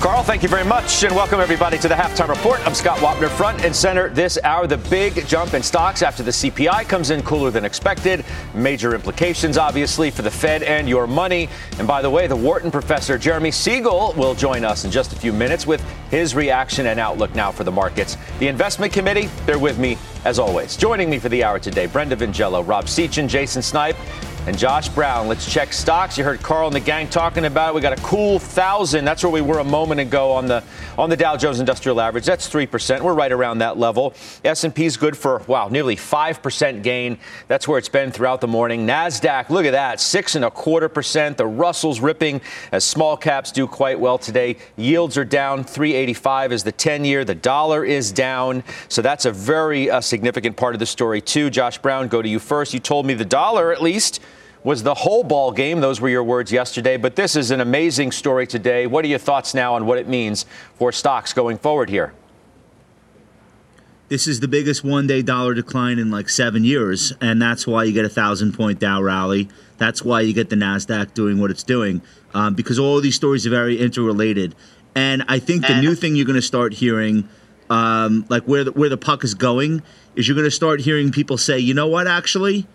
Carl, thank you very much, and welcome everybody to the halftime report. I'm Scott Wapner, front and center this hour. The big jump in stocks after the CPI comes in cooler than expected. Major implications, obviously, for the Fed and your money. And by the way, the Wharton professor Jeremy Siegel will join us in just a few minutes with his reaction and outlook now for the markets. The investment committee, they're with me as always. Joining me for the hour today, Brenda Vingiello, Rob Sechan, Jason Snipe and Josh Brown. Let's check stocks. You heard Carl and the gang talking about it. We got a cool thousand. That's where we were a moment ago on the on the Dow Jones Industrial Average. That's three percent. We're right around that level. S&P's good for wow, nearly five percent gain. That's where it's been throughout the morning. Nasdaq, look at that, six and a quarter percent. The Russell's ripping as small caps do quite well today. Yields are down 385 is the 10 year. The dollar is down. So that's a very uh, significant part of the story too. Josh Brown, go to you first. You told me the dollar at least was the whole ball game. Those were your words yesterday. But this is an amazing story today. What are your thoughts now on what it means for stocks going forward here? This is the biggest one day dollar decline in like seven years. And that's why you get a thousand point Dow rally. That's why you get the NASDAQ doing what it's doing. Um, because all of these stories are very interrelated. And I think the new thing you're going to start hearing, um, like where the, where the puck is going, is you're going to start hearing people say, you know what, actually?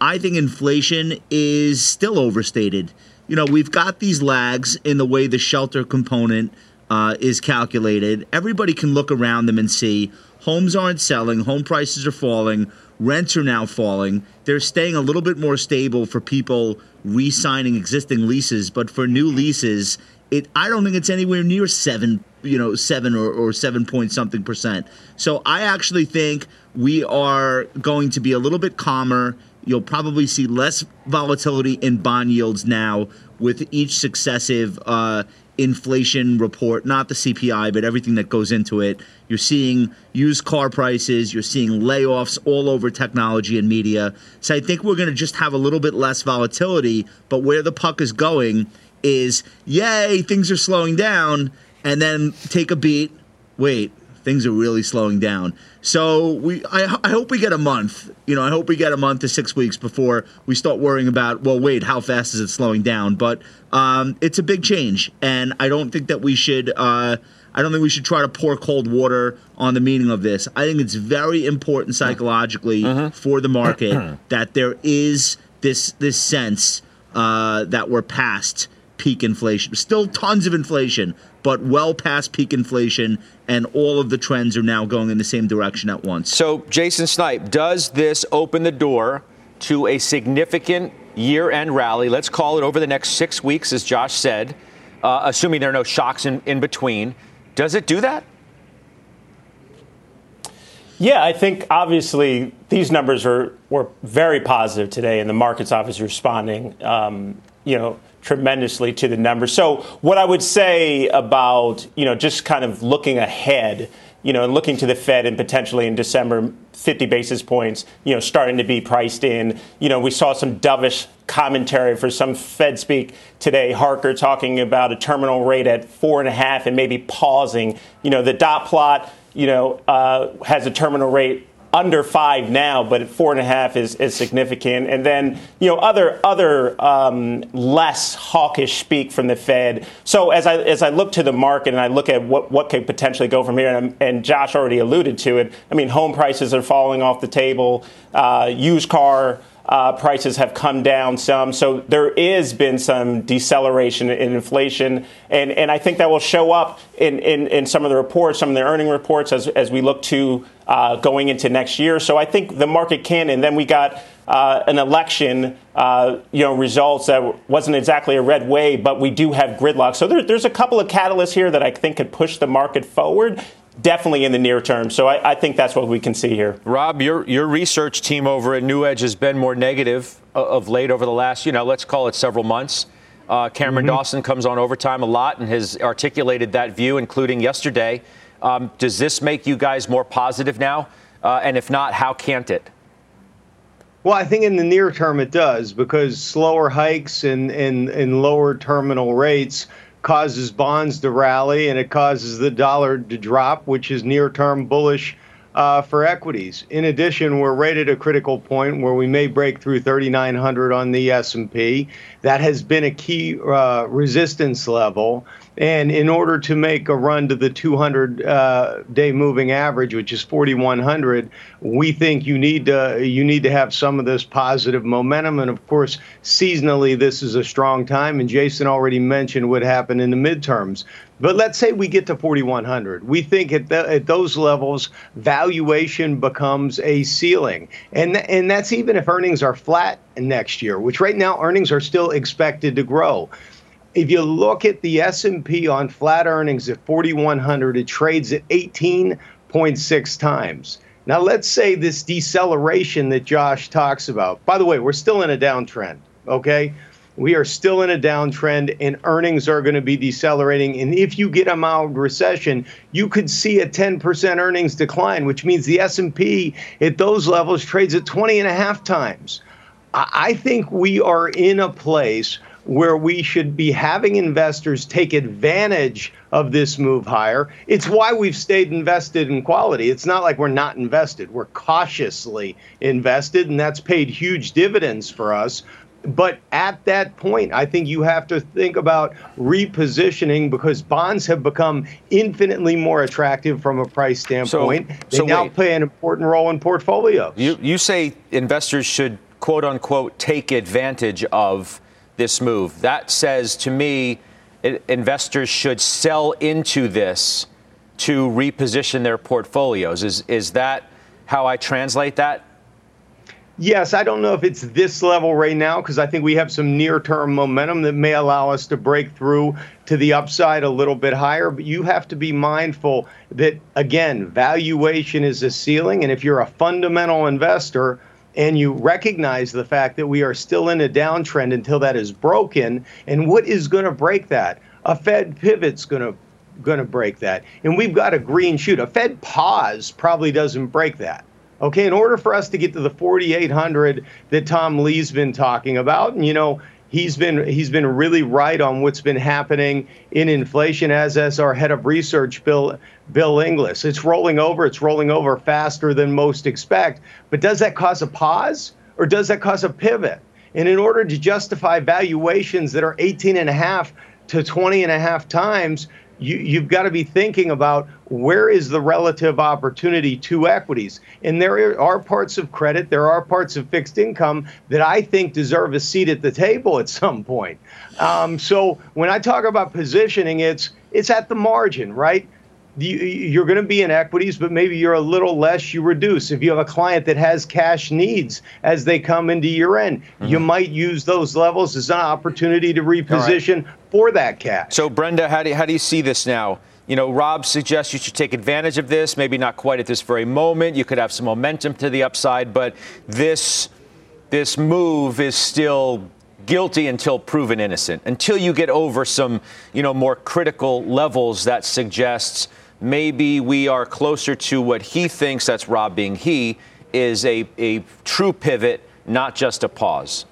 I think inflation is still overstated. You know, we've got these lags in the way the shelter component uh, is calculated. Everybody can look around them and see homes aren't selling, home prices are falling, rents are now falling. They're staying a little bit more stable for people re signing existing leases, but for new leases, it I don't think it's anywhere near seven, you know, seven or, or seven point something percent. So I actually think we are going to be a little bit calmer You'll probably see less volatility in bond yields now with each successive uh, inflation report, not the CPI, but everything that goes into it. You're seeing used car prices, you're seeing layoffs all over technology and media. So I think we're going to just have a little bit less volatility, but where the puck is going is yay, things are slowing down, and then take a beat. Wait, things are really slowing down. So we, I, I hope we get a month. You know, I hope we get a month to six weeks before we start worrying about. Well, wait, how fast is it slowing down? But um, it's a big change, and I don't think that we should. Uh, I don't think we should try to pour cold water on the meaning of this. I think it's very important psychologically mm-hmm. for the market that there is this this sense uh, that we're past peak inflation. Still tons of inflation, but well past peak inflation, and all of the trends are now going in the same direction at once. So, Jason Snipe, does this open the door to a significant year end rally? Let's call it over the next six weeks, as Josh said, uh, assuming there are no shocks in, in between. Does it do that? Yeah, I think obviously these numbers are were very positive today, and the market's obviously responding. Um, you know, tremendously to the numbers. So what I would say about, you know, just kind of looking ahead, you know, and looking to the Fed and potentially in December, 50 basis points, you know, starting to be priced in. You know, we saw some dovish commentary for some Fed speak today. Harker talking about a terminal rate at four and a half and maybe pausing. You know, the dot plot, you know, uh, has a terminal rate under five now, but four and a half is, is significant. And then, you know, other other um, less hawkish speak from the Fed. So as I as I look to the market and I look at what what could potentially go from here, and, and Josh already alluded to it. I mean, home prices are falling off the table. Uh, used car uh, prices have come down some. So there is been some deceleration in inflation. And, and I think that will show up in, in, in some of the reports, some of the earning reports as, as we look to uh, going into next year. So I think the market can. And then we got uh, an election, uh, you know, results that wasn't exactly a red wave, but we do have gridlock. So there, there's a couple of catalysts here that I think could push the market forward definitely in the near term. So I, I, think that's what we can see here. Rob, your your research team over at New Edge has been more negative of late over the last, you know, let's call it several months. Uh, Cameron mm-hmm. Dawson comes on overtime a lot and has articulated that view, including yesterday. Um, does this make you guys more positive now? Uh, and if not, how can't it? Well, I think in the near term it does because slower hikes and, and, and lower terminal rates causes bonds to rally and it causes the dollar to drop, which is near term bullish uh, for equities. In addition, we're right at a critical point where we may break through 3,900 on the S&P. That has been a key uh, resistance level. And in order to make a run to the 200 uh, day moving average, which is 4,100, we think you need to you need to have some of this positive momentum. And of course, seasonally, this is a strong time. And Jason already mentioned what happened in the midterms. But let's say we get to 4,100. We think at, the, at those levels, valuation becomes a ceiling, and and that's even if earnings are flat next year, which right now earnings are still expected to grow if you look at the S&P on flat earnings at 4100 it trades at 18.6 times. Now let's say this deceleration that Josh talks about. By the way we're still in a downtrend okay? We are still in a downtrend and earnings are going to be decelerating. And if you get a mild recession you could see a 10% earnings decline which means the S&P at those levels trades at 20 and a half times. I think we are in a place where we should be having investors take advantage of this move higher. It's why we've stayed invested in quality. It's not like we're not invested. We're cautiously invested, and that's paid huge dividends for us. But at that point, I think you have to think about repositioning because bonds have become infinitely more attractive from a price standpoint. So, they so now wait. play an important role in portfolios. You, you say investors should, quote unquote, take advantage of this move. That says to me, it, investors should sell into this to reposition their portfolios. Is, is that how I translate that? Yes, I don't know if it's this level right now because I think we have some near term momentum that may allow us to break through to the upside a little bit higher. But you have to be mindful that, again, valuation is a ceiling. And if you're a fundamental investor, and you recognize the fact that we are still in a downtrend until that is broken. And what is going to break that? A Fed pivot's going to going to break that. And we've got a green shoot. A Fed pause probably doesn't break that. Okay, in order for us to get to the 4800 that Tom Lee's been talking about, and you know, he's been he's been really right on what's been happening in inflation as as our head of research bill bill inglis. It's rolling over it's rolling over faster than most expect. But does that cause a pause or does that cause a pivot? And in order to justify valuations that are 18 and a half to 20 and a half times you, you've got to be thinking about where is the relative opportunity to equities. And there are parts of credit, there are parts of fixed income that I think deserve a seat at the table at some point. Um, so when I talk about positioning, it's it's at the margin, right? You're going to be in equities, but maybe you're a little less, you reduce. If you have a client that has cash needs as they come into year end, mm-hmm. you might use those levels as an opportunity to reposition right. for that cash. So, Brenda, how do, you, how do you see this now? You know, Rob suggests you should take advantage of this, maybe not quite at this very moment. You could have some momentum to the upside, but this this move is still guilty until proven innocent. Until you get over some, you know, more critical levels that suggests maybe we are closer to what he thinks, that's Rob being he, is a, a true pivot, not just a pause.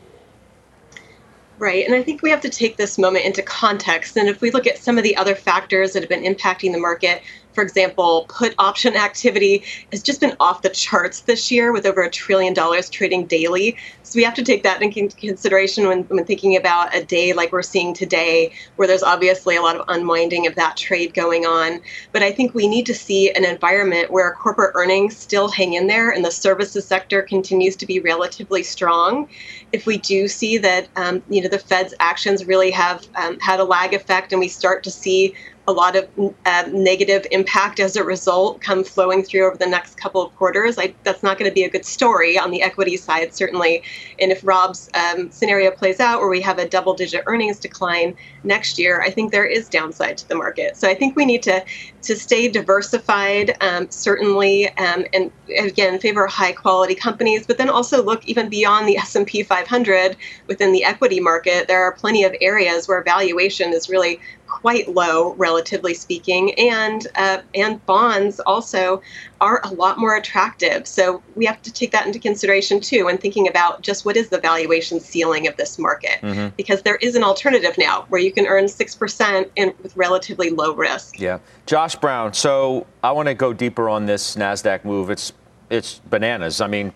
Right. And I think we have to take this moment into context. And if we look at some of the other factors that have been impacting the market, for example, put option activity has just been off the charts this year with over a trillion dollars trading daily. So we have to take that into consideration when, when thinking about a day like we're seeing today, where there's obviously a lot of unwinding of that trade going on. But I think we need to see an environment where corporate earnings still hang in there and the services sector continues to be relatively strong. If we do see that, um, you know, the Fed's actions really have um, had a lag effect and we start to see a lot of uh, negative impact as a result come flowing through over the next couple of quarters. I, that's not going to be a good story on the equity side, certainly. And if Rob's um, scenario plays out, where we have a double-digit earnings decline next year, I think there is downside to the market. So I think we need to to stay diversified, um, certainly, um, and again favor high-quality companies, but then also look even beyond the S&P 500 within the equity market. There are plenty of areas where valuation is really quite low, relatively speaking, and uh, and bonds also are a lot more attractive. So we have to take that into consideration too when thinking about just what is the valuation ceiling of this market, mm-hmm. because there is an alternative now where you can earn six percent and with relatively low risk. Yeah, Josh Brown. So I want to go deeper on this Nasdaq move. It's it's bananas. I mean,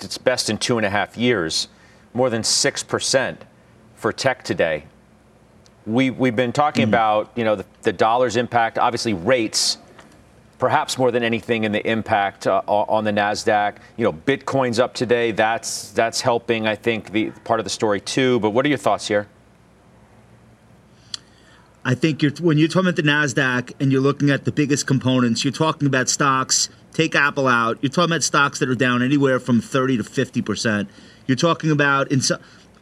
it's best in two and a half years, more than six percent for tech today we, we've been talking mm-hmm. about, you know, the, the, dollar's impact, obviously rates, perhaps more than anything in the impact uh, on the Nasdaq. You know, Bitcoin's up today. That's that's helping, I think, the part of the story too. But what are your thoughts here? I think you're, when you're talking about the Nasdaq and you're looking at the biggest components, you're talking about stocks. Take Apple out. You're talking about stocks that are down anywhere from 30 to 50 percent. You're talking about in,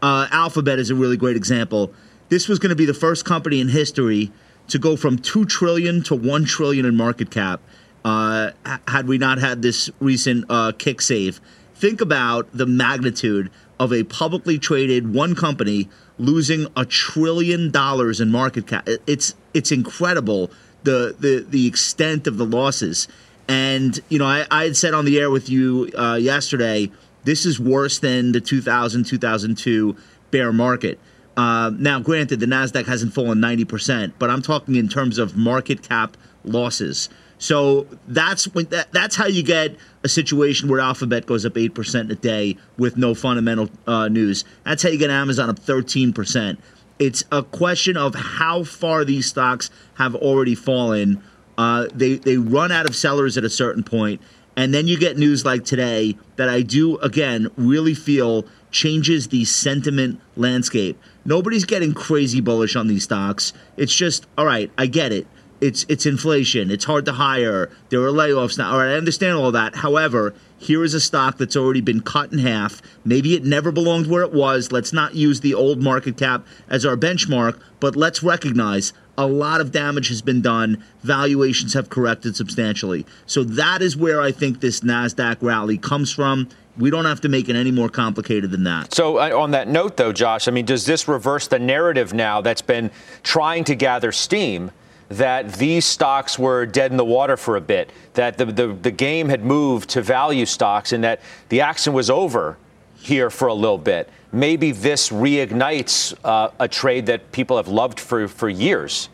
uh, Alphabet is a really great example this was going to be the first company in history to go from two trillion to one trillion in market cap. Uh, had we not had this recent uh, kick save, think about the magnitude of a publicly traded one company losing a trillion dollars in market cap. It's it's incredible the the the extent of the losses. And you know, I, I had said on the air with you uh, yesterday, this is worse than the 2000 2002 bear market. Uh, now, granted, the Nasdaq hasn't fallen 90%, but I'm talking in terms of market cap losses. So that's when that, that's how you get a situation where Alphabet goes up eight percent a day with no fundamental uh, news. That's how you get Amazon up 13 percent. It's a question of how far these stocks have already fallen. Uh, they they run out of sellers at a certain point, and then you get news like today that I do again really feel changes the sentiment landscape. Nobody's getting crazy bullish on these stocks. It's just, all right, I get it. It's it's inflation. It's hard to hire. There are layoffs now. All right, I understand all that. However, here is a stock that's already been cut in half. Maybe it never belonged where it was. Let's not use the old market cap as our benchmark, but let's recognize a lot of damage has been done. Valuations have corrected substantially. So that is where I think this NASDAQ rally comes from. We don't have to make it any more complicated than that. So, uh, on that note, though, Josh, I mean, does this reverse the narrative now that's been trying to gather steam? That these stocks were dead in the water for a bit, that the, the, the game had moved to value stocks, and that the action was over here for a little bit. Maybe this reignites uh, a trade that people have loved for, for years.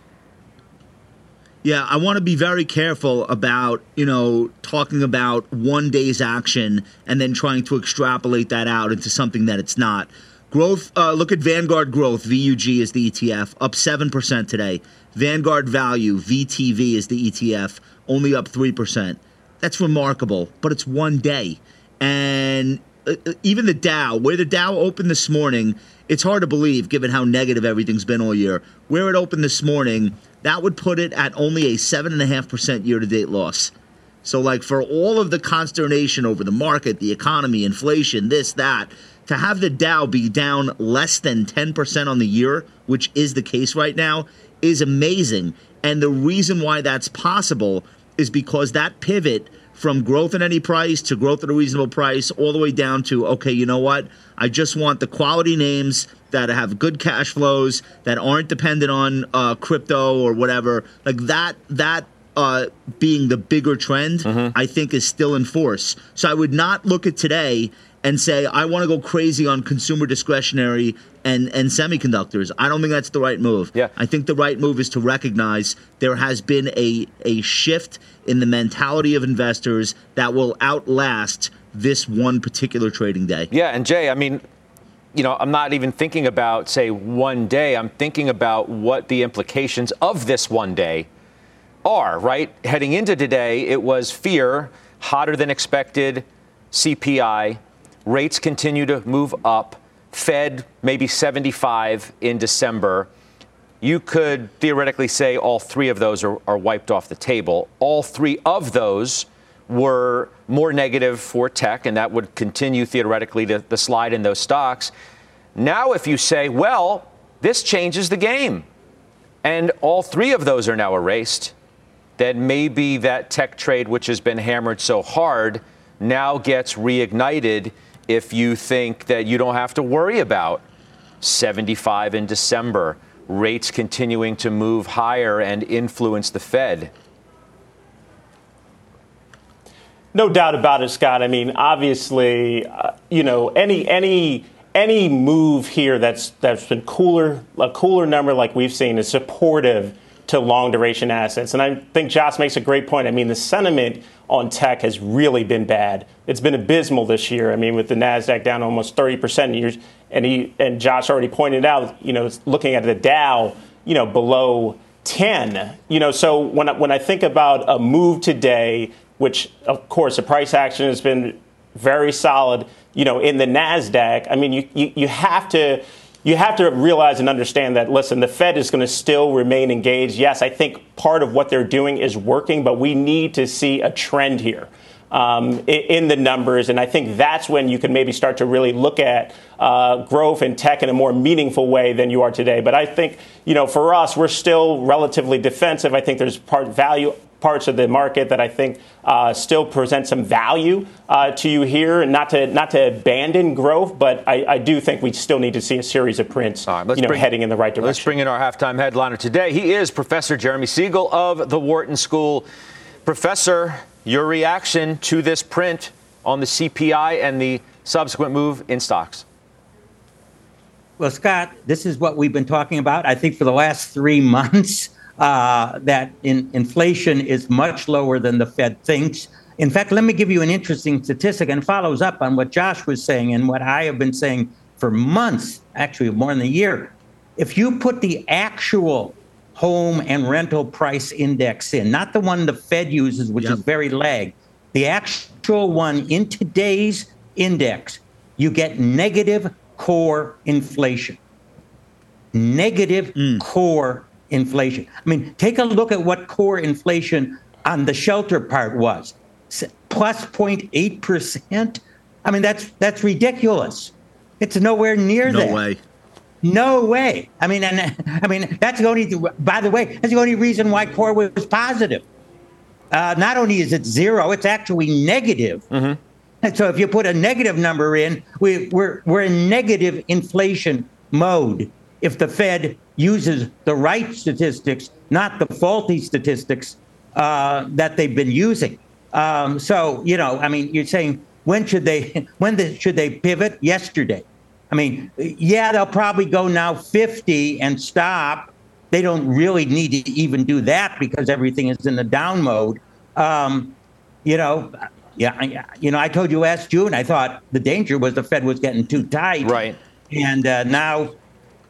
Yeah, I want to be very careful about, you know, talking about one day's action and then trying to extrapolate that out into something that it's not. Growth, uh, look at Vanguard Growth, VUG is the ETF, up 7% today. Vanguard Value, VTV is the ETF, only up 3%. That's remarkable, but it's one day. And uh, uh, even the Dow, where the Dow opened this morning, it's hard to believe given how negative everything's been all year. Where it opened this morning, that would put it at only a 7.5% year to date loss. So, like, for all of the consternation over the market, the economy, inflation, this, that, to have the Dow be down less than 10% on the year, which is the case right now, is amazing. And the reason why that's possible is because that pivot from growth at any price to growth at a reasonable price, all the way down to, okay, you know what? I just want the quality names that have good cash flows, that aren't dependent on uh, crypto or whatever. Like that, that uh, being the bigger trend, mm-hmm. I think is still in force. So I would not look at today and say I want to go crazy on consumer discretionary and and semiconductors. I don't think that's the right move. Yeah. I think the right move is to recognize there has been a a shift in the mentality of investors that will outlast this one particular trading day. Yeah, and Jay, I mean, you know, I'm not even thinking about say one day. I'm thinking about what the implications of this one day are, right? Heading into today, it was fear, hotter than expected CPI, Rates continue to move up. Fed maybe 75 in December. you could theoretically say all three of those are, are wiped off the table. All three of those were more negative for tech, and that would continue theoretically to the slide in those stocks. Now, if you say, well, this changes the game, and all three of those are now erased, then maybe that tech trade, which has been hammered so hard, now gets reignited if you think that you don't have to worry about 75 in December, rates continuing to move higher and influence the Fed. No doubt about it, Scott. I mean, obviously, uh, you know, any any any move here that's that's been cooler, a cooler number like we've seen is supportive to long duration assets. And I think Josh makes a great point. I mean, the sentiment on tech has really been bad. It's been abysmal this year. I mean, with the Nasdaq down almost 30 percent, and he and Josh already pointed out, you know, looking at the Dow, you know, below 10. You know, so when I, when I think about a move today which of course the price action has been very solid. You know, in the Nasdaq, I mean, you, you, you have to you have to realize and understand that, listen, the Fed is going to still remain engaged. Yes, I think part of what they're doing is working, but we need to see a trend here. Um, in the numbers. And I think that's when you can maybe start to really look at uh, growth and tech in a more meaningful way than you are today. But I think, you know, for us, we're still relatively defensive. I think there's part value parts of the market that I think uh, still present some value uh, to you here, and not to not to abandon growth, but I, I do think we still need to see a series of prints, right, you know, bring, heading in the right direction. Let's bring in our halftime headliner today. He is Professor Jeremy Siegel of the Wharton School. Professor, your reaction to this print on the CPI and the subsequent move in stocks? Well, Scott, this is what we've been talking about. I think for the last three months uh, that in, inflation is much lower than the Fed thinks. In fact, let me give you an interesting statistic and follows up on what Josh was saying and what I have been saying for months, actually more than a year. If you put the actual home and rental price index in, not the one the Fed uses, which yep. is very lag, the actual one in today's index, you get negative core inflation. Negative mm. core inflation. I mean, take a look at what core inflation on the shelter part was plus 0.8%. I mean, that's that's ridiculous. It's nowhere near no that. No way. No way. I mean, and I mean that's the only. By the way, that's the only reason why core was positive. Uh, not only is it zero, it's actually negative. Mm-hmm. And so if you put a negative number in, we, we're we're in negative inflation mode if the Fed uses the right statistics, not the faulty statistics uh, that they've been using. Um, so, you know, I mean, you're saying when should they when the, should they pivot? Yesterday. I mean, yeah, they'll probably go now 50 and stop. They don't really need to even do that because everything is in the down mode. Um, you know, yeah, you know, I told you last June I thought the danger was the Fed was getting too tight. Right. And uh, now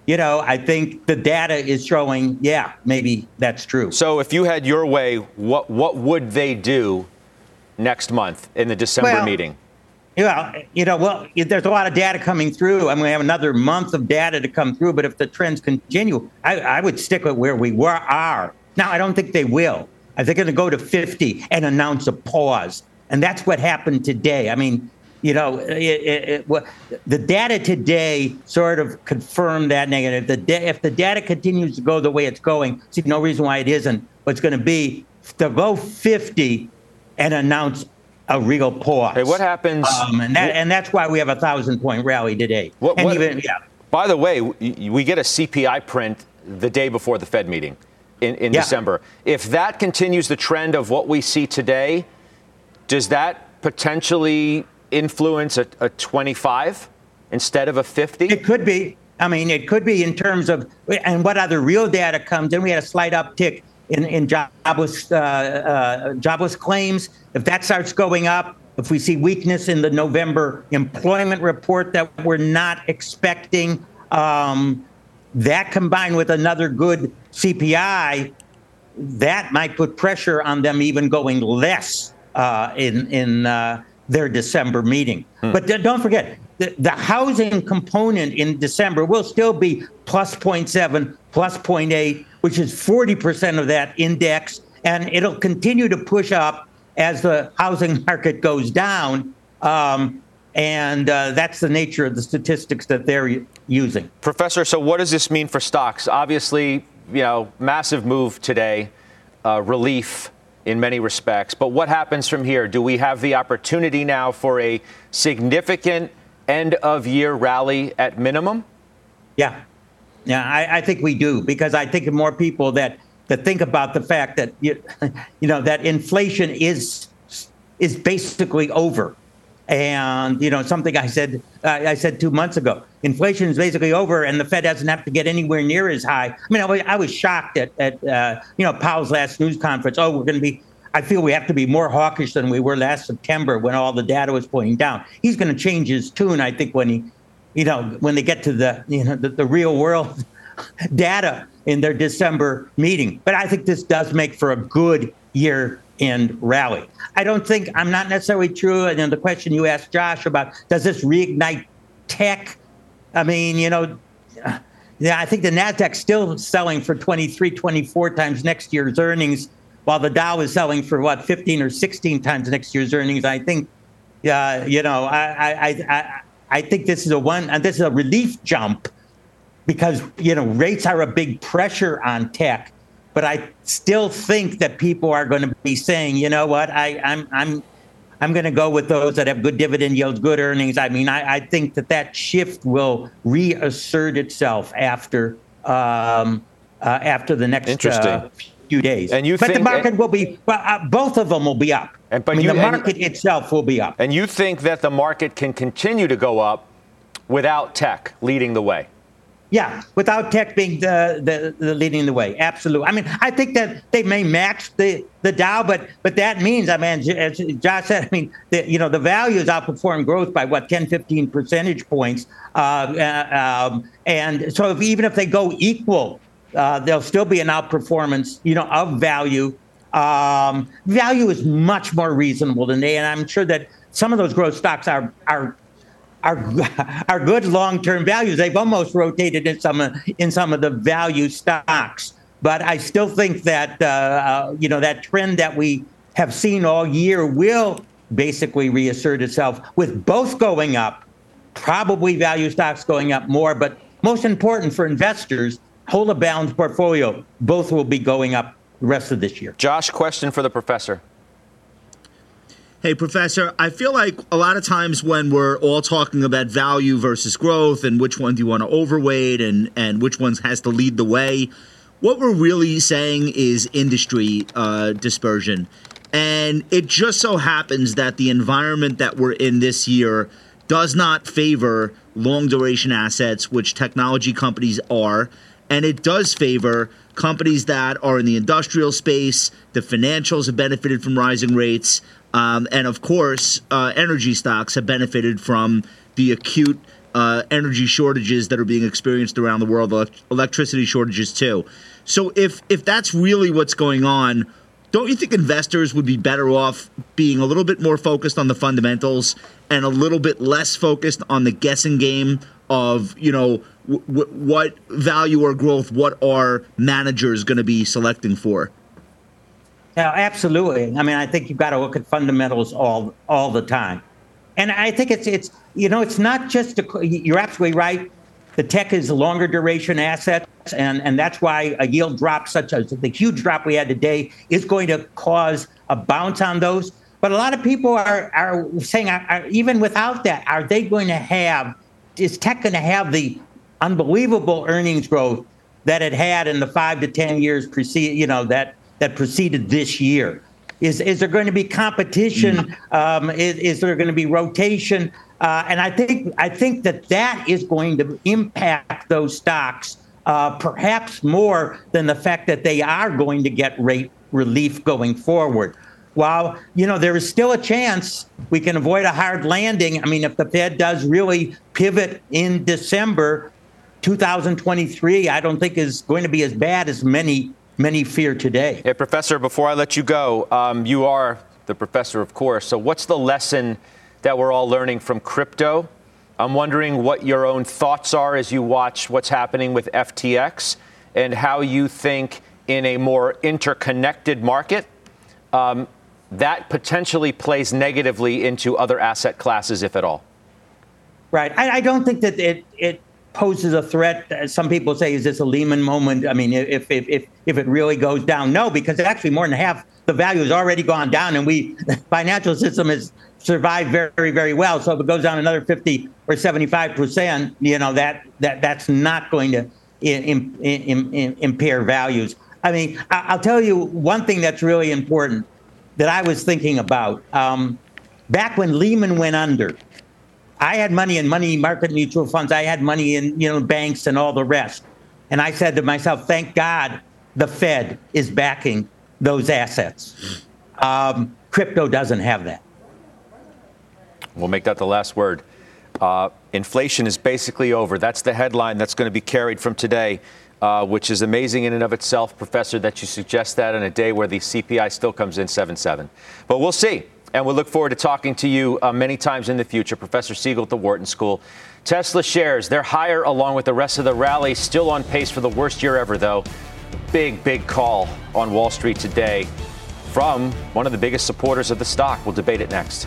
you know, I think the data is showing, yeah, maybe that's true. So if you had your way, what what would they do next month in the December well, meeting? Well, you know, well, there's a lot of data coming through. I'm going to have another month of data to come through. But if the trends continue, I, I would stick with where we were are. Now, I don't think they will. I think they're going to go to 50 and announce a pause. And that's what happened today. I mean, you know, it, it, it, the data today sort of confirmed that negative. The da- if the data continues to go the way it's going, see no reason why it isn't. What's going to be to go 50 and announce a real pause. Hey, what happens? Um, and, that, and that's why we have a thousand point rally today. What, what, even, yeah. By the way, we get a CPI print the day before the Fed meeting in, in yeah. December. If that continues the trend of what we see today, does that potentially influence a, a 25 instead of a 50? It could be. I mean, it could be in terms of, and what other real data comes in. We had a slight uptick in, in jobless, uh, uh, jobless claims. If that starts going up, if we see weakness in the November employment report that we're not expecting, um, that combined with another good CPI, that might put pressure on them even going less uh, in in uh, their December meeting. Hmm. But don't forget, the, the housing component in December will still be plus 0.7, plus 0.8, which is 40% of that index. And it'll continue to push up as the housing market goes down. Um, and uh, that's the nature of the statistics that they're using. Professor, so what does this mean for stocks? Obviously, you know, massive move today, uh, relief in many respects. But what happens from here? Do we have the opportunity now for a significant end of year rally at minimum? Yeah. Yeah, I, I think we do because I think more people that that think about the fact that you, you know that inflation is is basically over. And you know something I said I said two months ago. Inflation is basically over, and the Fed doesn't have to get anywhere near as high. I mean, I was, I was shocked at, at uh, you know Powell's last news conference. Oh, we're going to be. I feel we have to be more hawkish than we were last September when all the data was pointing down. He's going to change his tune, I think, when he, you know, when they get to the you know the, the real world data in their December meeting. But I think this does make for a good year end rally. I don't think I'm not necessarily true. And then the question you asked Josh about does this reignite tech? I mean, you know, yeah, I think the Nasdaq's still selling for 23, 24 times next year's earnings, while the Dow is selling for what 15 or 16 times next year's earnings. I think, uh, you know, I, I, I, I think this is a one, and this is a relief jump because you know rates are a big pressure on tech but I still think that people are going to be saying, you know what, I, I'm I'm I'm going to go with those that have good dividend yields, good earnings. I mean, I, I think that that shift will reassert itself after um, uh, after the next uh, few days. And you but think, the market will be, well, uh, both of them will be up. And, but I mean, you, the market and, itself will be up. And you think that the market can continue to go up without tech leading the way? Yeah, without tech being the, the, the, leading the way, absolutely. I mean, I think that they may match the, the Dow, but but that means, I mean, as Josh said, I mean, the, you know, the values outperform growth by what 10, 15 percentage points, uh, uh, um, and so if, even if they go equal, uh, there'll still be an outperformance, you know, of value. Um, value is much more reasonable than they, and I'm sure that some of those growth stocks are are are good long-term values. They've almost rotated in some in some of the value stocks, but I still think that uh, uh, you know that trend that we have seen all year will basically reassert itself with both going up, probably value stocks going up more, but most important for investors, a balanced portfolio. Both will be going up the rest of this year. Josh, question for the professor. Hey, Professor, I feel like a lot of times when we're all talking about value versus growth and which one do you want to overweight and, and which ones has to lead the way, what we're really saying is industry uh, dispersion. And it just so happens that the environment that we're in this year does not favor long duration assets, which technology companies are. And it does favor companies that are in the industrial space. The financials have benefited from rising rates. Um, and of course, uh, energy stocks have benefited from the acute uh, energy shortages that are being experienced around the world, electricity shortages too. So if if that's really what's going on, don't you think investors would be better off being a little bit more focused on the fundamentals and a little bit less focused on the guessing game of you know w- w- what value or growth what are managers going to be selecting for? Yeah, absolutely. I mean, I think you've got to look at fundamentals all all the time, and I think it's it's you know it's not just a, you're absolutely right. The tech is longer duration assets, and and that's why a yield drop such as the huge drop we had today is going to cause a bounce on those. But a lot of people are are saying, are, even without that, are they going to have? Is tech going to have the unbelievable earnings growth that it had in the five to ten years preceding? You know that that preceded this year? Is, is there going to be competition? Mm-hmm. Um, is, is there going to be rotation? Uh, and I think I think that that is going to impact those stocks uh, perhaps more than the fact that they are going to get rate relief going forward. While you know there is still a chance we can avoid a hard landing. I mean, if the Fed does really pivot in December, 2023, I don't think is going to be as bad as many many fear today. Hey, Professor, before I let you go, um, you are the professor, of course. So, what's the lesson that we're all learning from crypto? I'm wondering what your own thoughts are as you watch what's happening with FTX and how you think in a more interconnected market um, that potentially plays negatively into other asset classes, if at all. Right. I, I don't think that it, it poses a threat. Some people say, is this a Lehman moment? I mean, if, if, if, if it really goes down, no, because actually more than half the value has already gone down and we, the financial system has survived very, very well. So if it goes down another 50 or 75%, you know, that, that, that's not going to in, in, in, impair values. I mean, I'll tell you one thing that's really important that I was thinking about. Um, back when Lehman went under, I had money in money market mutual funds. I had money in you know banks and all the rest. And I said to myself, "Thank God the Fed is backing those assets." Um, crypto doesn't have that. We'll make that the last word. Uh, inflation is basically over. That's the headline that's going to be carried from today, uh, which is amazing in and of itself, Professor, that you suggest that on a day where the CPI still comes in 7 7. But we'll see. And we'll look forward to talking to you uh, many times in the future. Professor Siegel at the Wharton School. Tesla shares, they're higher along with the rest of the rally, still on pace for the worst year ever, though. Big, big call on Wall Street today from one of the biggest supporters of the stock. We'll debate it next.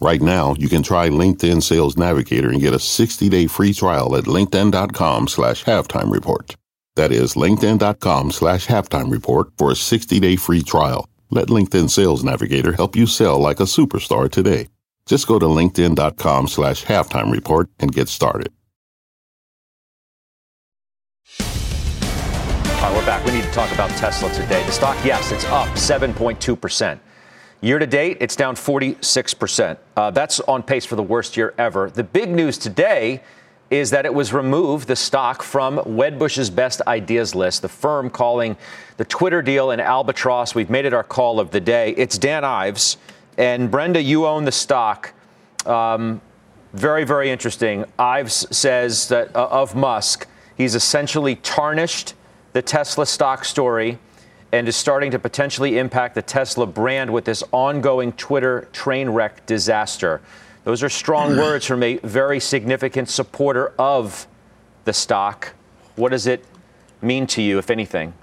Right now, you can try LinkedIn Sales Navigator and get a 60-day free trial at linkedin.com slash halftime report. That is linkedin.com slash halftime report for a 60-day free trial. Let LinkedIn Sales Navigator help you sell like a superstar today. Just go to linkedin.com slash halftime report and get started. All right, we're back. We need to talk about Tesla today. The stock, yes, it's up 7.2%. Year to date, it's down 46%. Uh, that's on pace for the worst year ever. The big news today is that it was removed, the stock, from Wedbush's best ideas list, the firm calling the Twitter deal an albatross. We've made it our call of the day. It's Dan Ives. And Brenda, you own the stock. Um, very, very interesting. Ives says that uh, of Musk, he's essentially tarnished the Tesla stock story and is starting to potentially impact the Tesla brand with this ongoing Twitter train wreck disaster. Those are strong words from a very significant supporter of the stock. What does it mean to you, if anything?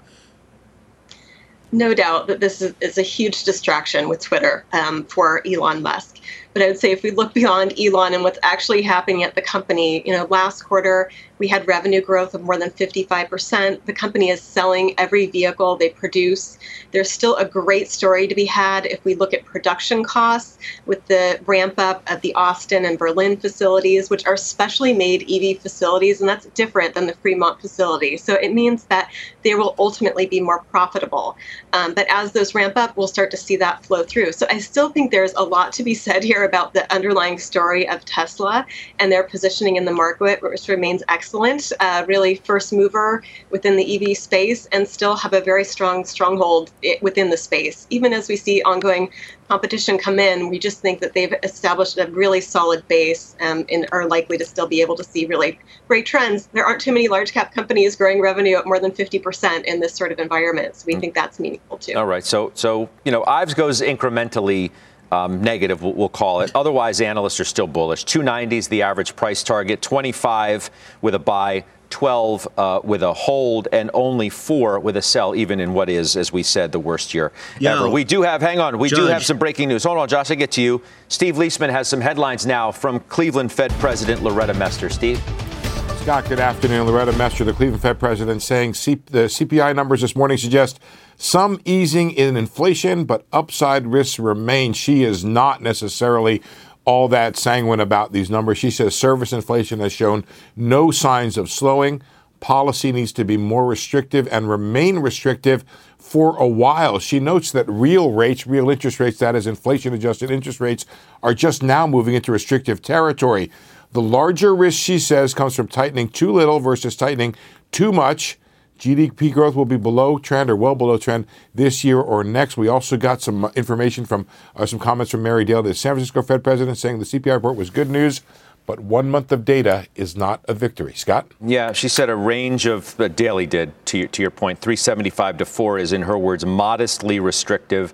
No doubt that this is, is a huge distraction with Twitter um, for Elon Musk. But I would say if we look beyond Elon and what's actually happening at the company, you know, last quarter we had revenue growth of more than 55%. The company is selling every vehicle they produce. There's still a great story to be had if we look at production costs with the ramp up of the Austin and Berlin facilities, which are specially made EV facilities, and that's different than the Fremont facility. So it means that they will ultimately be more profitable. Um, but as those ramp up, we'll start to see that flow through. So I still think there's a lot to be said here about the underlying story of Tesla and their positioning in the market, which remains excellent. Uh, really, first mover within the EV space, and still have a very strong stronghold within the space. Even as we see ongoing competition come in, we just think that they've established a really solid base um, and are likely to still be able to see really great trends. There aren't too many large cap companies growing revenue at more than 50% in this sort of environment. So we mm. think that's meaningful too. All right. So, so you know, Ives goes incrementally um, negative, we'll, we'll, call it. Otherwise, analysts are still bullish. 290 is the average price target, 25 with a buy, 12 uh, with a hold and only four with a sell, even in what is, as we said, the worst year Yo, ever. We do have, hang on, we do have some breaking news. Hold on, Josh, I get to you. Steve Liesman has some headlines now from Cleveland Fed President Loretta Mester. Steve? Scott, good afternoon. Loretta Mester, the Cleveland Fed president, saying C- the CPI numbers this morning suggest some easing in inflation, but upside risks remain. She is not necessarily all that sanguine about these numbers. She says service inflation has shown no signs of slowing. Policy needs to be more restrictive and remain restrictive for a while. She notes that real rates, real interest rates, that is inflation adjusted interest rates, are just now moving into restrictive territory. The larger risk, she says, comes from tightening too little versus tightening too much. GDP growth will be below trend or well below trend this year or next. We also got some uh, information from uh, some comments from Mary Daly, the San Francisco Fed president, saying the CPI report was good news, but one month of data is not a victory. Scott? Yeah, she said a range of, uh, Daly did, to your, to your point, 375 to 4 is, in her words, modestly restrictive.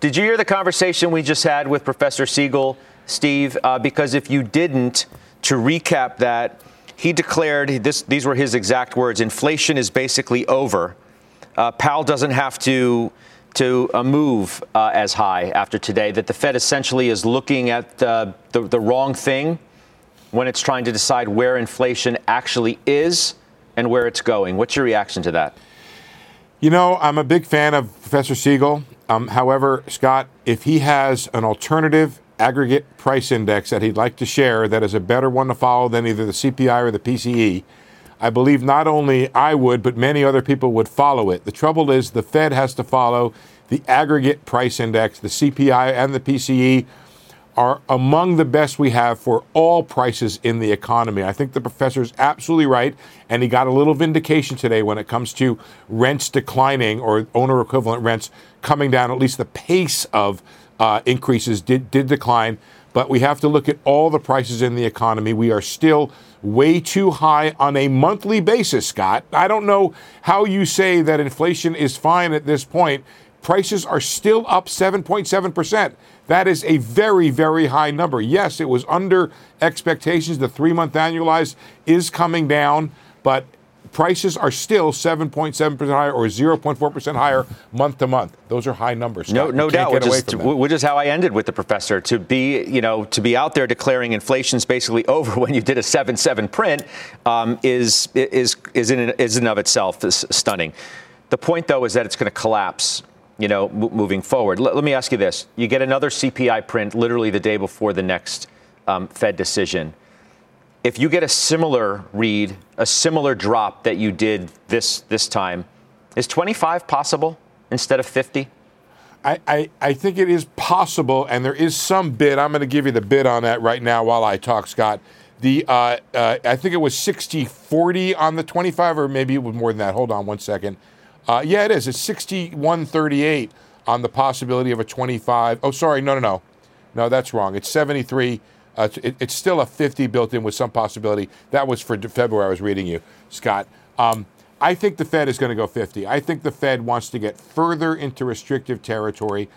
Did you hear the conversation we just had with Professor Siegel, Steve? Uh, because if you didn't, to recap that, he declared this, these were his exact words inflation is basically over. Uh, Powell doesn't have to, to uh, move uh, as high after today, that the Fed essentially is looking at uh, the, the wrong thing when it's trying to decide where inflation actually is and where it's going. What's your reaction to that? You know, I'm a big fan of Professor Siegel. Um, however, Scott, if he has an alternative aggregate price index that he'd like to share that is a better one to follow than either the CPI or the PCE, I believe not only I would, but many other people would follow it. The trouble is the Fed has to follow the aggregate price index, the CPI and the PCE are among the best we have for all prices in the economy. I think the professor is absolutely right, and he got a little vindication today when it comes to rents declining or owner equivalent rents coming down. At least the pace of uh, increases did did decline, but we have to look at all the prices in the economy. We are still way too high on a monthly basis, Scott. I don't know how you say that inflation is fine at this point. Prices are still up 7.7%. That is a very, very high number. Yes, it was under expectations. The three month annualized is coming down, but prices are still 7.7% higher or 0.4% higher month to month. Those are high numbers. No, Scott. no doubt. Which is, which is how I ended with the professor. To be, you know, to be out there declaring inflation's basically over when you did a seven-seven print um, is is is in is in of itself is stunning. The point, though, is that it's going to collapse. You know, m- moving forward. Let, let me ask you this: You get another CPI print literally the day before the next um, Fed decision. If you get a similar read, a similar drop that you did this this time, is 25 possible instead of 50? I, I, I think it is possible, and there is some bid. I'm going to give you the bid on that right now while I talk, Scott. The uh, uh, I think it was 60 40 on the 25, or maybe it was more than that. Hold on one second. Uh, yeah, it is. It's 61 38 on the possibility of a 25. Oh, sorry. No, no, no. No, that's wrong. It's 73. Uh, it, it's still a 50 built in with some possibility. That was for February. I was reading you, Scott. Um, I think the Fed is going to go 50. I think the Fed wants to get further into restrictive territory.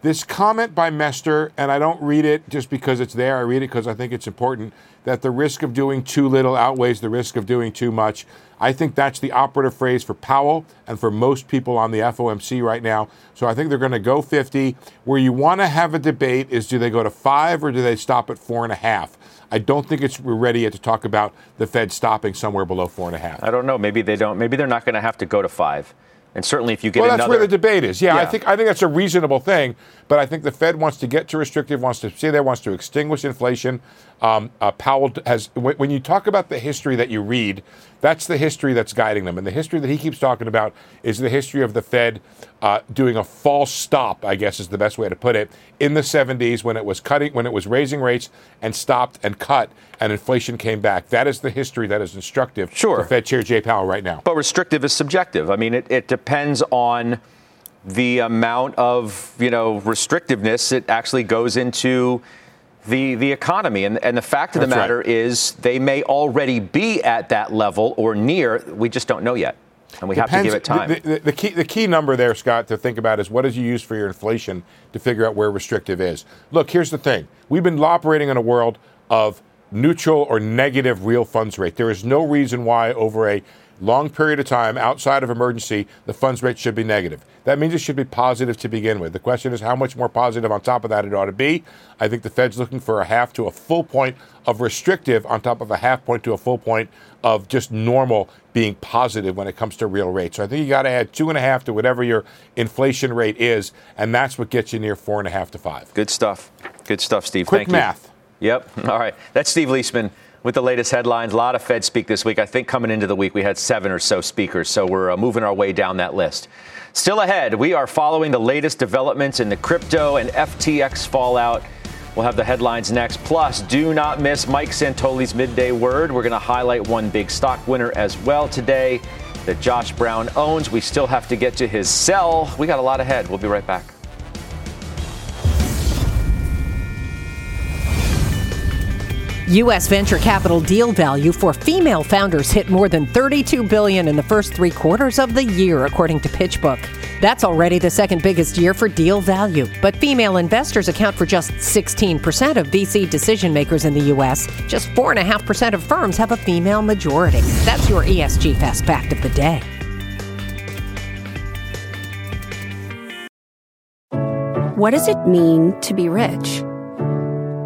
This comment by Mester, and I don't read it just because it's there, I read it because I think it's important, that the risk of doing too little outweighs the risk of doing too much. I think that's the operative phrase for Powell and for most people on the FOMC right now. So I think they're going to go 50. Where you want to have a debate is do they go to five or do they stop at four and a half? I don't think it's we're ready yet to talk about the Fed stopping somewhere below four and a half. I don't know. Maybe they don't. Maybe they're not going to have to go to five. And certainly, if you get well, that's another, where the debate is. Yeah, I think I think that's a reasonable thing, but I think the Fed wants to get to restrictive, wants to stay there, wants to extinguish inflation. Um, uh, Powell has when, when you talk about the history that you read, that's the history that's guiding them, and the history that he keeps talking about is the history of the Fed uh, doing a false stop. I guess is the best way to put it. In the 70s, when it was cutting, when it was raising rates and stopped and cut, and inflation came back. That is the history that is instructive. Sure. for Fed Chair Jay Powell right now. but restrictive is subjective. I mean, it, it depends on the amount of you know restrictiveness it actually goes into the the economy. And and the fact of the That's right. matter is, they may already be at that level or near. We just don't know yet, and we have to give it time. The, the- the key, the key number there, Scott, to think about is what did you use for your inflation to figure out where restrictive is. Look, here's the thing: we've been operating in a world of neutral or negative real funds rate. There is no reason why over a long period of time outside of emergency, the funds rate should be negative. That means it should be positive to begin with. The question is how much more positive on top of that it ought to be. I think the Fed's looking for a half to a full point of restrictive on top of a half point to a full point of just normal being positive when it comes to real rates. So I think you got to add two and a half to whatever your inflation rate is, and that's what gets you near four and a half to five. Good stuff. Good stuff, Steve. Quick Thank math. You. Yep. All right. That's Steve Liesman with the latest headlines. A lot of Fed speak this week. I think coming into the week, we had seven or so speakers, so we're uh, moving our way down that list. Still ahead, we are following the latest developments in the crypto and FTX fallout. We'll have the headlines next. Plus, do not miss Mike Santoli's midday word. We're going to highlight one big stock winner as well today that Josh Brown owns. We still have to get to his sell. We got a lot ahead. We'll be right back. U.S. venture capital deal value for female founders hit more than 32 billion in the first three quarters of the year, according to PitchBook. That's already the second biggest year for deal value. But female investors account for just 16% of VC decision makers in the U.S. Just 4.5% of firms have a female majority. That's your ESG Fast Fact of the Day. What does it mean to be rich?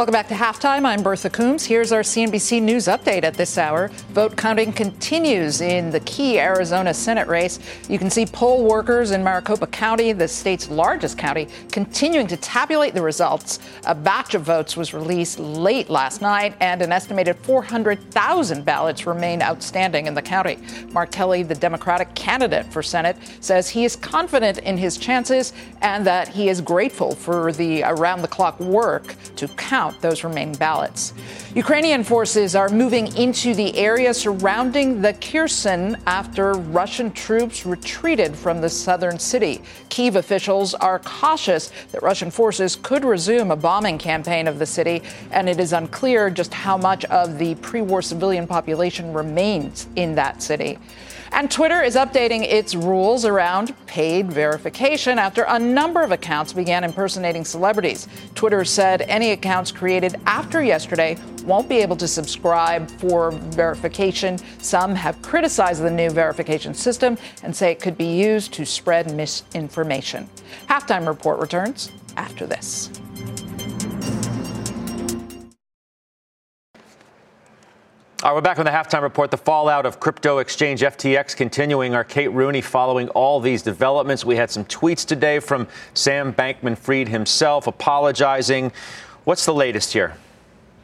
Welcome back to halftime. I'm Bertha Coombs. Here's our CNBC News update at this hour. Vote counting continues in the key Arizona Senate race. You can see poll workers in Maricopa County, the state's largest county, continuing to tabulate the results. A batch of votes was released late last night, and an estimated 400,000 ballots remain outstanding in the county. Mark Kelly, the Democratic candidate for Senate, says he is confident in his chances and that he is grateful for the around the clock work to count count those remaining ballots. Ukrainian forces are moving into the area surrounding the Kherson after Russian troops retreated from the southern city. Kiev officials are cautious that Russian forces could resume a bombing campaign of the city, and it is unclear just how much of the pre war civilian population remains in that city. And Twitter is updating its rules around paid verification after a number of accounts began impersonating celebrities. Twitter said any accounts created after yesterday won't be able to subscribe for verification. Some have criticized the new verification system and say it could be used to spread misinformation. Halftime report returns after this. All right, we're back on the halftime report. The fallout of crypto exchange FTX continuing. Our Kate Rooney following all these developments. We had some tweets today from Sam Bankman Fried himself apologizing. What's the latest here?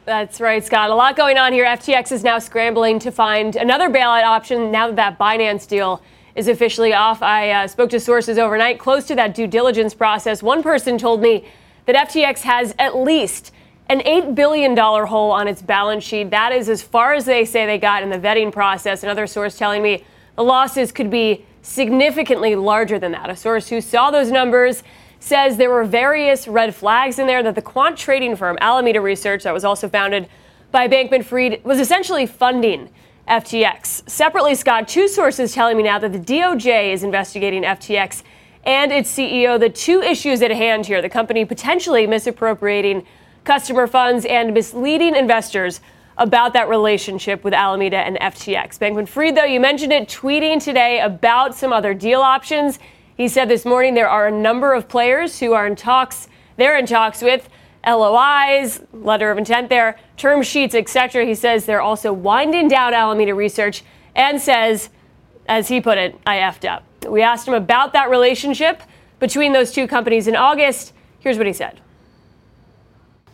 That's right, Scott. A lot going on here. FTX is now scrambling to find another bailout option now that that Binance deal is officially off. I uh, spoke to sources overnight close to that due diligence process. One person told me that FTX has at least an $8 billion hole on its balance sheet. That is as far as they say they got in the vetting process. Another source telling me the losses could be significantly larger than that. A source who saw those numbers says there were various red flags in there that the quant trading firm Alameda Research, that was also founded by Bankman Fried, was essentially funding FTX. Separately, Scott, two sources telling me now that the DOJ is investigating FTX and its CEO. The two issues at hand here the company potentially misappropriating customer funds and misleading investors about that relationship with Alameda and FTX. Bankman Fried, though, you mentioned it, tweeting today about some other deal options. He said this morning there are a number of players who are in talks. They're in talks with LOIs, letter of intent there, term sheets, etc. He says they're also winding down Alameda Research and says, as he put it, I effed up. We asked him about that relationship between those two companies in August. Here's what he said.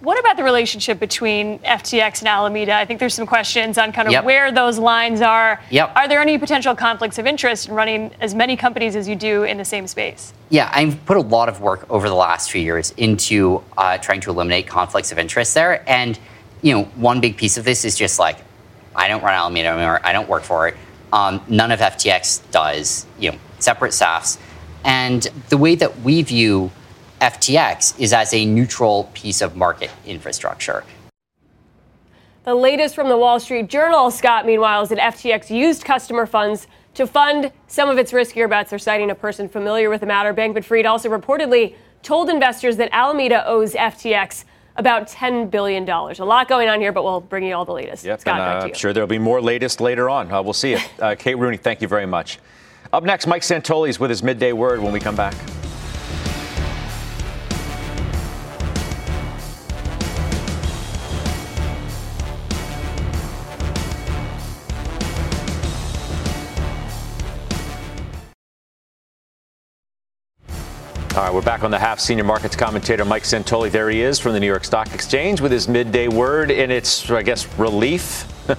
What about the relationship between FTX and Alameda? I think there's some questions on kind of yep. where those lines are. Yep. Are there any potential conflicts of interest in running as many companies as you do in the same space? Yeah, I've put a lot of work over the last few years into uh, trying to eliminate conflicts of interest there. And, you know, one big piece of this is just like, I don't run Alameda anymore. I don't work for it. Um, none of FTX does, you know, separate SAFs. And the way that we view FTX is as a neutral piece of market infrastructure. The latest from the Wall Street Journal, Scott, meanwhile, is that FTX used customer funds to fund some of its riskier bets. They're citing a person familiar with the matter. Bankman Fried also reportedly told investors that Alameda owes FTX about $10 billion. A lot going on here, but we'll bring you all the latest. Yep, Scott, and, uh, I'm sure there'll be more latest later on. Uh, we'll see it. Uh, Kate Rooney, thank you very much. Up next, Mike Santoli is with his midday word when we come back. All right, we're back on the half. Senior markets commentator Mike Santoli. There he is from the New York Stock Exchange with his midday word, and it's, I guess, relief.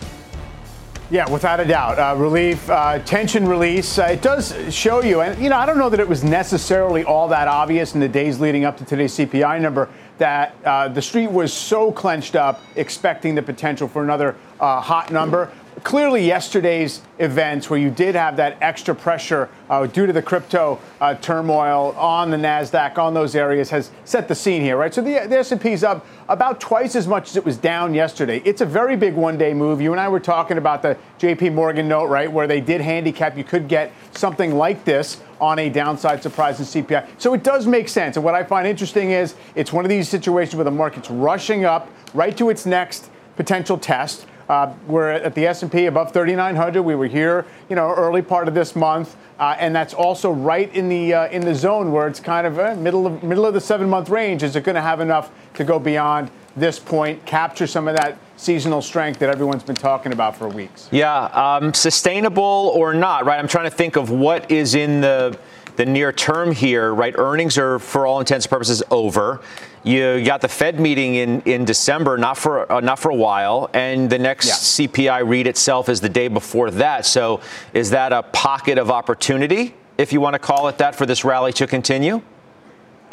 Yeah, without a doubt. Uh, relief, uh, tension release. Uh, it does show you, and you know, I don't know that it was necessarily all that obvious in the days leading up to today's CPI number that uh, the street was so clenched up, expecting the potential for another uh, hot number clearly yesterday's events where you did have that extra pressure uh, due to the crypto uh, turmoil on the nasdaq on those areas has set the scene here right so the, the s&p is up about twice as much as it was down yesterday it's a very big one day move you and i were talking about the jp morgan note right where they did handicap you could get something like this on a downside surprise in CPI. So it does make sense. And what I find interesting is it's one of these situations where the market's rushing up right to its next potential test. Uh, we're at the S&P above 3,900. We were here, you know, early part of this month, uh, and that's also right in the uh, in the zone where it's kind of uh, middle of middle of the seven month range. Is it going to have enough to go beyond this point, capture some of that seasonal strength that everyone's been talking about for weeks? Yeah, um, sustainable or not, right? I'm trying to think of what is in the the near term here, right? Earnings are, for all intents and purposes, over. You got the Fed meeting in, in December, not for uh, not for a while, and the next yeah. CPI read itself is the day before that. So, is that a pocket of opportunity, if you want to call it that, for this rally to continue?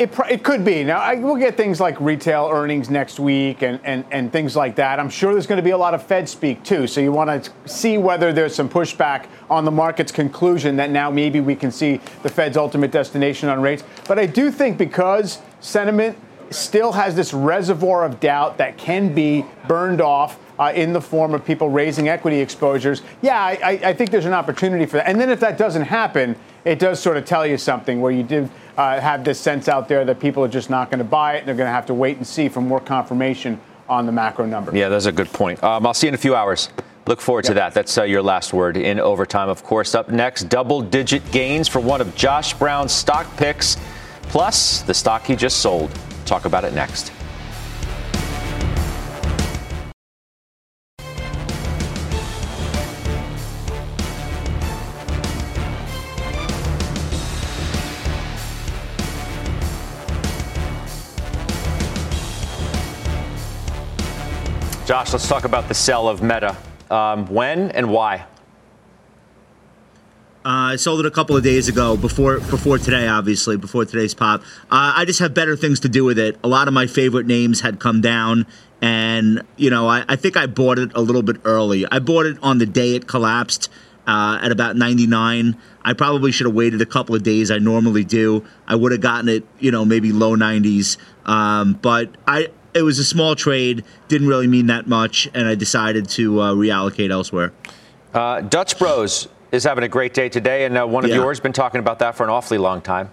It, it could be. Now, I, we'll get things like retail earnings next week and, and, and things like that. I'm sure there's going to be a lot of Fed speak, too. So you want to see whether there's some pushback on the market's conclusion that now maybe we can see the Fed's ultimate destination on rates. But I do think because sentiment still has this reservoir of doubt that can be burned off uh, in the form of people raising equity exposures, yeah, I, I, think there's an opportunity for that. And then if that doesn't happen, it does sort of tell you something where you did uh, have this sense out there that people are just not going to buy it and they're going to have to wait and see for more confirmation on the macro number. Yeah, that's a good point. Um, I'll see you in a few hours. Look forward yep. to that. That's uh, your last word in overtime, of course. Up next, double digit gains for one of Josh Brown's stock picks, plus the stock he just sold. Talk about it next. Josh, let's talk about the sell of Meta. Um, when and why? Uh, I sold it a couple of days ago, before before today, obviously, before today's pop. Uh, I just have better things to do with it. A lot of my favorite names had come down, and you know, I, I think I bought it a little bit early. I bought it on the day it collapsed uh, at about 99. I probably should have waited a couple of days. I normally do. I would have gotten it, you know, maybe low 90s. Um, but I it was a small trade, didn't really mean that much, and I decided to uh, reallocate elsewhere. Uh, Dutch Bros is having a great day today, and uh, one of yeah. yours been talking about that for an awfully long time.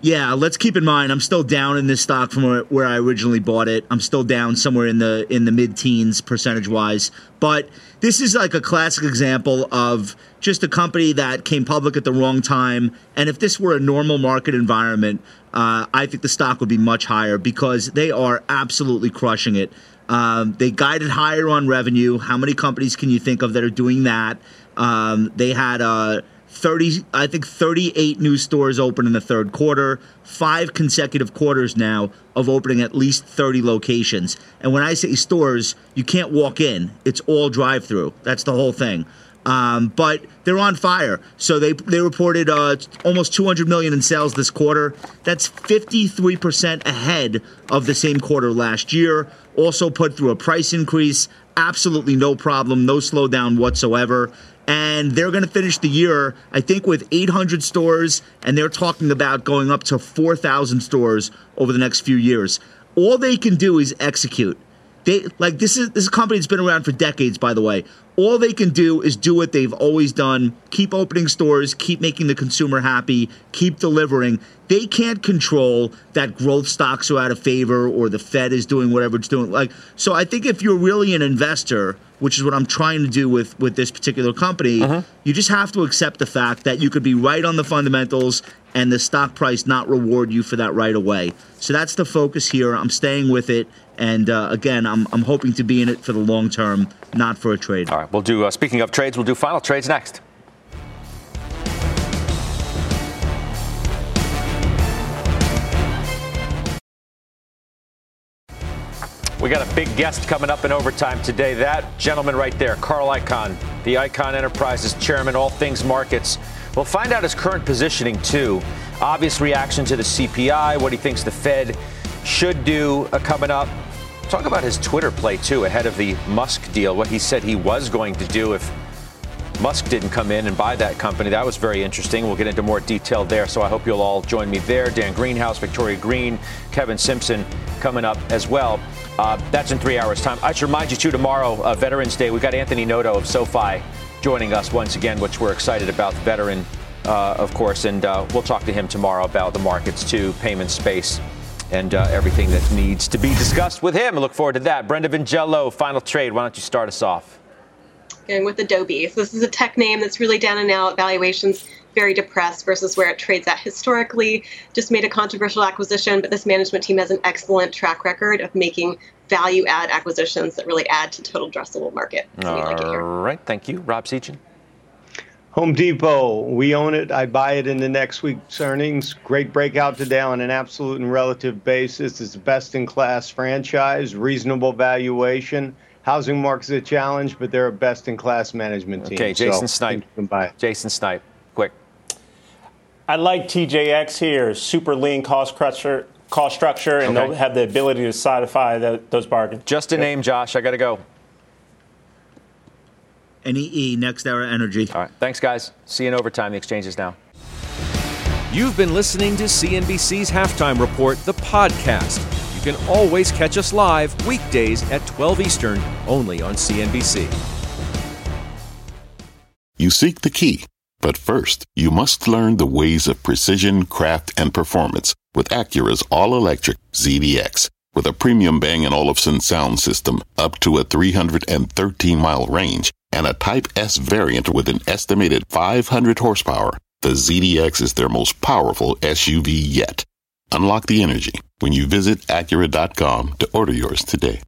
Yeah, let's keep in mind I'm still down in this stock from where, where I originally bought it. I'm still down somewhere in the in the mid-teens percentage wise, but this is like a classic example of just a company that came public at the wrong time. And if this were a normal market environment, uh, I think the stock would be much higher because they are absolutely crushing it. Um, they guided higher on revenue. How many companies can you think of that are doing that? Um, they had a 30, I think 38 new stores open in the third quarter, five consecutive quarters now of opening at least 30 locations. And when I say stores, you can't walk in, it's all drive through. That's the whole thing. Um, but they're on fire. So they they reported uh, almost 200 million in sales this quarter. That's 53 percent ahead of the same quarter last year. Also put through a price increase. Absolutely no problem, no slowdown whatsoever. And they're going to finish the year, I think, with 800 stores, and they're talking about going up to 4,000 stores over the next few years. All they can do is execute. They like this is this company that's been around for decades, by the way. All they can do is do what they've always done: keep opening stores, keep making the consumer happy, keep delivering. They can't control that growth stocks are out of favor or the Fed is doing whatever it's doing. Like so, I think if you're really an investor, which is what I'm trying to do with with this particular company, you just have to accept the fact that you could be right on the fundamentals and the stock price not reward you for that right away. So that's the focus here. I'm staying with it. And uh, again, I'm, I'm hoping to be in it for the long term, not for a trade. All right, we'll do. Uh, speaking of trades, we'll do final trades next. We got a big guest coming up in overtime today. That gentleman right there, Carl Icahn, the Icahn Enterprises chairman, all things markets. We'll find out his current positioning too. Obvious reaction to the CPI, what he thinks the Fed should do uh, coming up. Talk about his Twitter play too ahead of the Musk deal, what he said he was going to do if Musk didn't come in and buy that company. That was very interesting. We'll get into more detail there. So I hope you'll all join me there. Dan Greenhouse, Victoria Greene, Kevin Simpson coming up as well. Uh, that's in three hours' time. I should remind you, too, tomorrow, uh, Veterans Day, we've got Anthony Noto of SoFi joining us once again, which we're excited about. The veteran, uh, of course, and uh, we'll talk to him tomorrow about the markets, too, payment space, and uh, everything that needs to be discussed with him. I look forward to that. Brenda Vingiello, final trade. Why don't you start us off? going with Adobe. So this is a tech name that's really down and out. Valuations very depressed versus where it trades at historically. Just made a controversial acquisition, but this management team has an excellent track record of making value add acquisitions that really add to total addressable market. So we like. All right, thank you. Rob Sechan. Home Depot, we own it. I buy it in the next week's earnings. Great breakout today on an absolute and relative basis. It's a best in class franchise, reasonable valuation. Housing market's a challenge, but they're a best in class management team. Okay, Jason so I Snipe. you can buy it. Jason Snipe, quick. I like TJX here, super lean cost structure, cost structure, and Okay. they'll have the ability to satisfy the, those bargains. Just a name, Josh. I got to go. NEE, E NextEra Energy. All right, thanks, guys. See you in overtime. The exchange is now. You've been listening to CNBC's Halftime Report, the podcast. You can always catch us live weekdays at 12 Eastern, only on CNBC. You seek the key, but first, you must learn the ways of precision, craft, and performance with Acura's all-electric ZDX. With a premium Bang & Olufsen sound system up to a 313-mile range and a Type S variant with an estimated 500 horsepower, the ZDX is their most powerful SUV yet. Unlock the energy when you visit Acura.com to order yours today.